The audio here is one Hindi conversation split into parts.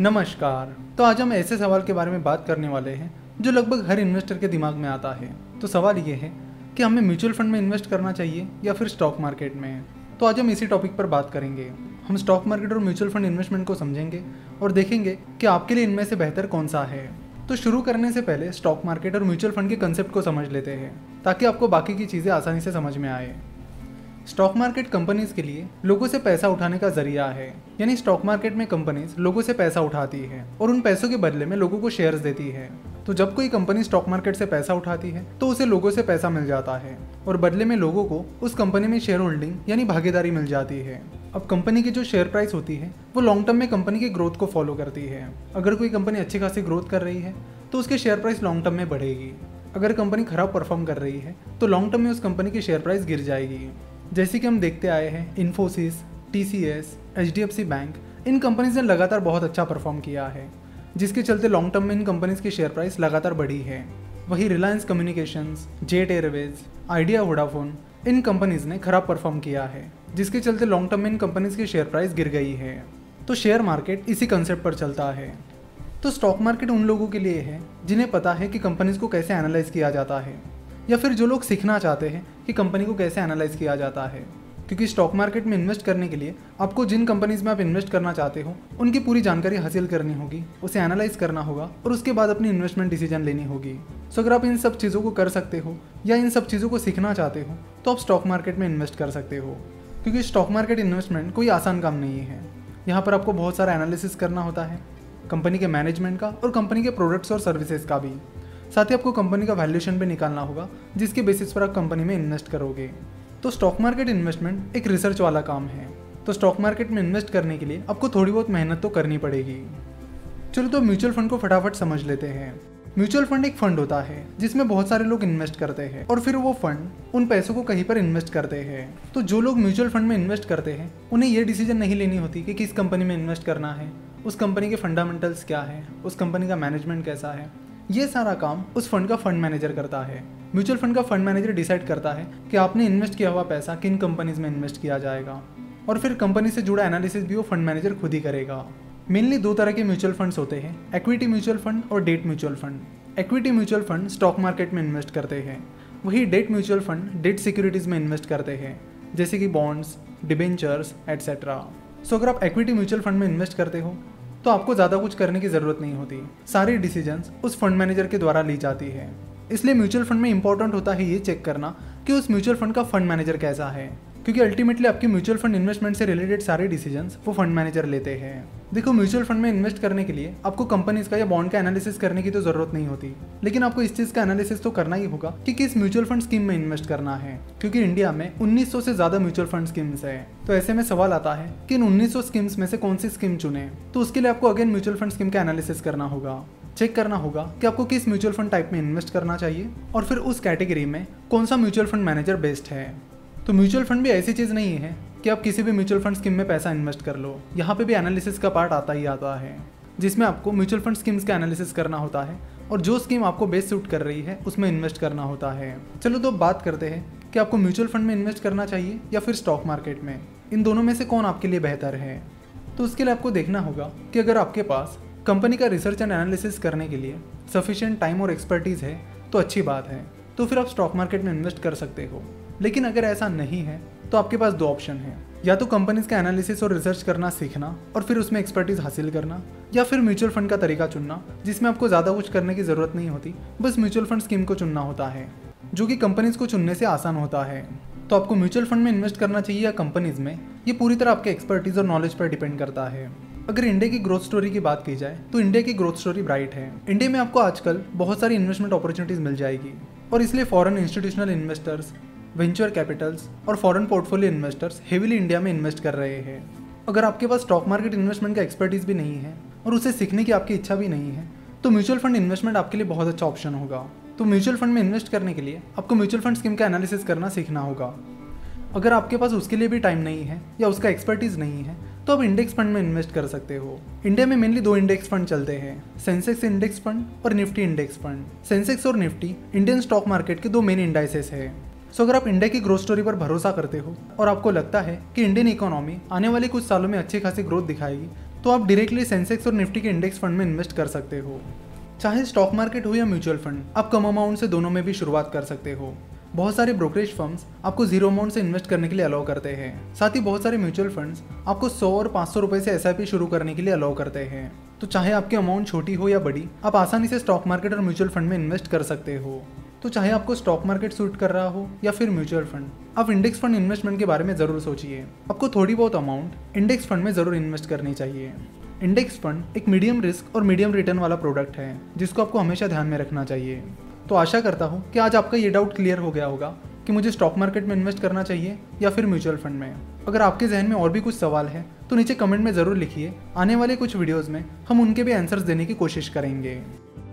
नमस्कार। तो आज हम ऐसे सवाल के बारे में बात करने वाले हैं, जो लगभग हर इन्वेस्टर के दिमाग में आता है। तो सवाल ये है कि हमें म्यूचुअल फंड में इन्वेस्ट करना चाहिए या फिर स्टॉक मार्केट में? तो आज हम इसी टॉपिक पर बात करेंगे। हम स्टॉक मार्केट और म्यूचुअल फंड इन्वेस्टमेंट को समझेंगे और देखेंगे कि आपके लिए इनमें से बेहतर कौन सा है। तो शुरू करने से पहले स्टॉक मार्केट और म्यूचुअल फंड के कंसेप्ट को समझ लेते हैं, ताकि आपको बाकी की चीज़ें आसानी से समझ में आए। स्टॉक मार्केट कंपनीज़ के लिए लोगों से पैसा उठाने का ज़रिया है। यानी स्टॉक मार्केट में कंपनीज़ लोगों से पैसा उठाती है और उन पैसों के बदले में लोगों को शेयर्स देती है। तो जब कोई कंपनी स्टॉक मार्केट से पैसा उठाती है तो उसे लोगों से पैसा मिल जाता है और बदले में लोगों को उस कंपनी में शेयर होल्डिंग यानी भागीदारी मिल जाती है। अब कंपनी की जो शेयर प्राइस होती है, वो लॉन्ग टर्म में कंपनी की ग्रोथ को फॉलो करती है। अगर कोई कंपनी अच्छी खासी ग्रोथ कर रही है तो उसके शेयर प्राइस लॉन्ग टर्म में बढ़ेगी। अगर कंपनी खराब परफॉर्म कर रही है तो लॉन्ग टर्म में उस कंपनी की शेयर प्राइस गिर जाएगी। जैसे कि हम देखते आए हैं Infosys T C S H D F C bank इन कंपनीज़ ने लगातार बहुत अच्छा परफॉर्म किया है, जिसके चलते लॉन्ग टर्म में इन कंपनीज़ की शेयर प्राइस लगातार बढ़ी है। वही रिलायंस कम्युनिकेशंस जेट एयरवेज आइडिया वोडाफोन इन कंपनीज़ ने खराब परफॉर्म किया है, जिसके चलते लॉन्ग टर्म में इन कंपनीज़ की शेयर प्राइस गिर गई है। तो शेयर मार्केट इसी कंसेप्ट पर चलता है। तो स्टॉक मार्केट उन लोगों के लिए है, जिन्हें पता है कि कंपनीज़ को कैसे एनालाइज किया जाता है। या फिर जो लोग सीखना चाहते हैं कि कंपनी को कैसे एनालाइज किया जाता है। क्योंकि स्टॉक मार्केट में इन्वेस्ट करने के लिए आपको जिन कंपनीज़ में आप इन्वेस्ट करना चाहते हो, उनकी पूरी जानकारी हासिल करनी होगी, उसे एनालाइज करना होगा और उसके बाद अपनी इन्वेस्टमेंट डिसीज़न लेनी होगी। सो अगर आप इन सब चीज़ों को कर सकते हो या इन सब चीज़ों को सीखना चाहते हो तो आप स्टॉक मार्केट में इन्वेस्ट कर सकते हो। क्योंकि स्टॉक मार्केट इन्वेस्टमेंट कोई आसान काम नहीं है। यहाँ पर आपको बहुत सारा एनालिसिस करना होता है कंपनी के मैनेजमेंट का और कंपनी के प्रोडक्ट्स और सर्विसेज़ का भी। साथ ही आपको कंपनी का वैल्यूएशन भी निकालना होगा, जिसके बेसिस पर आप कंपनी में इन्वेस्ट करोगे। तो स्टॉक मार्केट इन्वेस्टमेंट एक रिसर्च वाला काम है। तो स्टॉक मार्केट में इन्वेस्ट करने के लिए आपको थोड़ी बहुत मेहनत तो करनी पड़ेगी। चलो तो म्यूचुअल फंड को फटाफट समझ लेते हैं। म्यूचुअल फंड एक फंड होता है, जिसमें बहुत सारे लोग इन्वेस्ट करते हैं और फिर वो फंड उन पैसों को कहीं पर इन्वेस्ट करते हैं। तो जो लोग म्यूचुअल फंड में इन्वेस्ट करते हैं, उन्हें ये डिसीज़न नहीं लेनी होती कि किस कंपनी में इन्वेस्ट करना है, उस कंपनी के फंडामेंटल्स क्या है, उस कंपनी का मैनेजमेंट कैसा है। ये सारा काम उस फंड का फंड मैनेजर करता है। म्यूचुअल फंड का फंड मैनेजर डिसाइड करता है कि आपने इन्वेस्ट किया हुआ पैसा किन कंपनीज़ में इन्वेस्ट किया जाएगा। और फिर कंपनी से जुड़ा एनालिसिस भी वो फंड मैनेजर खुद ही करेगा। मेनली दो तरह के म्यूचुअल फंड्स होते हैं, इक्विटी म्यूचुअल फंड और debt mutual fund. Equity mutual fund stock market में इन्वेस्ट करते हैं, वही debt mutual fund debt securities में इन्वेस्ट करते हैं, जैसे कि बॉन्ड्स, डिबेंचर्स, एट्सेट्रा। सो अगर आप इक्विटी म्यूचुअल फंड में इन्वेस्ट करते हो तो आपको ज़्यादा कुछ करने की ज़रूरत नहीं होती। सारी डिसीजंस उस फंड मैनेजर के द्वारा ली जाती है। इसलिए म्यूचुअल फंड में इंपॉर्टेंट होता है ये चेक करना कि उस म्यूचुअल फंड का फंड मैनेजर कैसा है। क्योंकि अल्टीमेटली आपके म्यूचुअल फंड इन्वेस्टमेंट से रिलेटेड सारे डिसीज़न वो फंड मैनेजर लेते हैं। देखो म्यूचुअल फंड में इन्वेस्ट करने के लिए आपको कंपनीज़ का या बॉन्ड का एनालिसिस करने की तो ज़रूरत नहीं होती। लेकिन आपको इस चीज़ का एनालिसिस तो करना ही होगा कि किस म्यूचुअल फंड स्कीम में इन्वेस्ट करना है। क्योंकि इंडिया में 1900 से ज़्यादा म्यूचुअल फंड स्कीम्स है। तो ऐसे में सवाल आता है कि इन 1900 स्कीम्स में से कौन सी स्कीम चुने? तो उसके लिए आपको अगेन म्यूचुअल फंड स्कीम का एनालिसिस करना होगा। चेक करना होगा कि आपको किस म्यूचुअल फंड टाइप में इन्वेस्ट करना चाहिए और फिर उस कैटेगरी में कौन सा म्यूचुअल फंड मैनेजर बेस्ट है। तो म्यूचुअल फंड भी ऐसी चीज़ नहीं है कि आप किसी भी म्यूचुअल फंड स्कीम में पैसा इन्वेस्ट कर लो। यहाँ पे भी एनालिसिस का पार्ट आता ही आता है, जिसमें आपको म्यूचुअल फंड स्कीम्स का एनालिसिस करना होता है और जो स्कीम आपको बेस्ट सूट कर रही है, उसमें इन्वेस्ट करना होता है। चलो तो बात करते हैं कि आपको म्यूचुअल फंड में इन्वेस्ट करना चाहिए या फिर स्टॉक मार्केट में। इन दोनों में से कौन आपके लिए बेहतर है? तो उसके लिए आपको देखना होगा कि अगर आपके पास कंपनी का रिसर्च एंड एनालिसिस करने के लिए सफिशिएंट टाइम और एक्सपर्टीज़ है तो अच्छी बात है। तो फिर आप स्टॉक मार्केट में इन्वेस्ट कर सकते हो। लेकिन अगर ऐसा नहीं है तो आपके पास दो ऑप्शन है। या तो कंपनीज़ का एनालिसिस और रिसर्च करना सीखना और फिर उसमें एक्सपर्टीज हासिल करना, या फिर म्यूचुअल फंड का तरीका चुनना, जिसमें आपको ज़्यादा कुछ करने की ज़रूरत नहीं होती, बस म्यूचुअल फंड स्कीम को चुनना होता है, जो कि कंपनीज़ को चुनने से आसान होता है। तो आपको म्यूचुअल फंड में इन्वेस्ट करना चाहिए या कंपनीज़ में, ये पूरी तरह आपके एक्सपर्टीज और नॉलेज पर डिपेंड करता है। अगर इंडिया की ग्रोथ स्टोरी की बात की जाए तो इंडिया की ग्रोथ स्टोरी ब्राइट है। इंडिया में आपको आजकल बहुत सारी इन्वेस्टमेंट अपॉर्चुनिटीज़ मिल जाएगी, और इसलिए foreign institutional investors venture capitals और foreign portfolio investors heavily India में इन्वेस्ट कर रहे हैं। अगर आपके पास स्टॉक मार्केट इन्वेस्टमेंट का एक्सपर्टीज भी नहीं है और उसे सीखने की आपकी इच्छा भी नहीं है तो म्यूचुअल फंड इन्वेस्टमेंट आपके लिए बहुत अच्छा ऑप्शन होगा। तो म्यूचुअल फंड में इन्वेस्ट करने के लिए आपको म्यूचुअल फंड स्कीम का एनालिसिस करना सीखना होगा। अगर आपके पास उसके लिए भी टाइम नहीं है या उसका एक्सपर्टीज नहीं है तो आप इंडेक्स फंड में इन्वेस्ट कर सकते हो। इंडिया में मेनली दो इंडेक्स फंड चलते हैं, सेंसेक्स इंडेक्स फंड और निफ्टी इंडेक्स फंड। सेंसेक्स और निफ्टी इंडियन स्टॉक मार्केट के दो मेन इंडाइसेस है। सो अगर आप इंडिया की ग्रोथ स्टोरी पर भरोसा करते हो और आपको लगता है कि इंडियन इकोनॉमी आने वाले कुछ सालों में अच्छी खासी ग्रोथ दिखाएगी तो आप डायरेक्टली सेंसेक्स और निफ्टी के इंडेक्स फंड में इन्वेस्ट कर सकते हो। चाहे स्टॉक मार्केट हो या म्यूचुअल फंड आप कम अमाउंट से दोनों में भी शुरुआत कर सकते हो। बहुत सारे ब्रोकरेज फर्म्स आपको ज़ीरो अमाउंट से इन्वेस्ट करने के लिए अलाउ करते हैं। साथ ही बहुत सारे म्यूचुअल फंड्स आपको 100 और 500 रुपए से एसआईपी शुरू करने के लिए अलाउ करते हैं। तो चाहे आपकी अमाउंट छोटी हो या बड़ी, आप आसानी से स्टॉक मार्केट और म्यूचुअल फंड में इन्वेस्ट कर सकते हो। तो चाहे आपको स्टॉक मार्केट सूट कर रहा हो या फिर म्यूचुअल फंड आप इंडेक्स फंड इन्वेस्टमेंट के बारे में ज़रूर सोचिए। आपको थोड़ी बहुत अमाउंट इंडेक्स फंड में ज़रूर इन्वेस्ट करनी चाहिए। इंडेक्स फंड एक मीडियम रिस्क और मीडियम रिटर्न वाला प्रोडक्ट है, जिसको आपको हमेशा ध्यान में रखना चाहिए। तो आशा करता हूँ कि आज आपका ये डाउट क्लियर हो गया होगा कि मुझे स्टॉक मार्केट में इन्वेस्ट करना चाहिए या फिर म्यूचुअल फंड में। अगर आपके जहन में और भी कुछ सवाल है तो नीचे कमेंट में ज़रूर लिखिए। आने वाले कुछ वीडियोज़ में हम उनके भी आंसर्स देने की कोशिश करेंगे।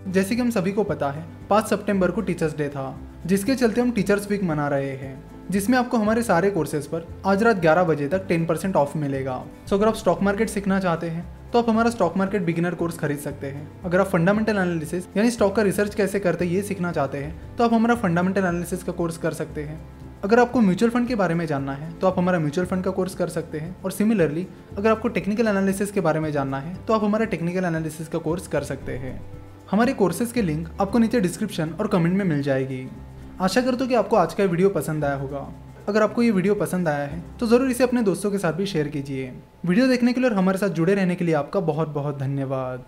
जैसे कि हम सभी को पता है, पाँच सितंबर को टीचर्स डे था, जिसके चलते हम टीचर्स वीक मना रहे हैं। जिसमें आपको हमारे सारे कोर्सेज पर आज रात 11 बजे तक 10 परसेंट ऑफ़ मिलेगा। सो अगर आप स्टॉक मार्केट सीखना चाहते हैं तो आप हमारा स्टॉक मार्केट बिगिनर कोर्स खरीद सकते हैं। अगर आप फंडामेंटल एनालिसिस यानी स्टॉक का रिसर्च कैसे करते हैं, ये सीखना चाहते हैं तो आप हमारा फंडामेंटल एनालिसिस का कोर्स कर सकते हैं। अगर आपको म्यूचुअल फंड के बारे में जानना है तो आप हमारा म्यूचुअल फंड का कोर्स कर सकते हैं। और सिमिलरली अगर आपको टेक्निकल एनालिसिस के बारे में जानना है तो आप हमारा टेक्निकल एनालिसिस का कोर्स कर सकते हैं। हमारे कोर्सेज के लिंक आपको नीचे डिस्क्रिप्शन और कमेंट में मिल जाएगी। आशा करता हूँ कि आपको आज का वीडियो पसंद आया होगा। अगर आपको ये वीडियो पसंद आया है तो ज़रूर इसे अपने दोस्तों के साथ भी शेयर कीजिए। वीडियो देखने के लिए और हमारे साथ जुड़े रहने के लिए आपका बहुत बहुत धन्यवाद।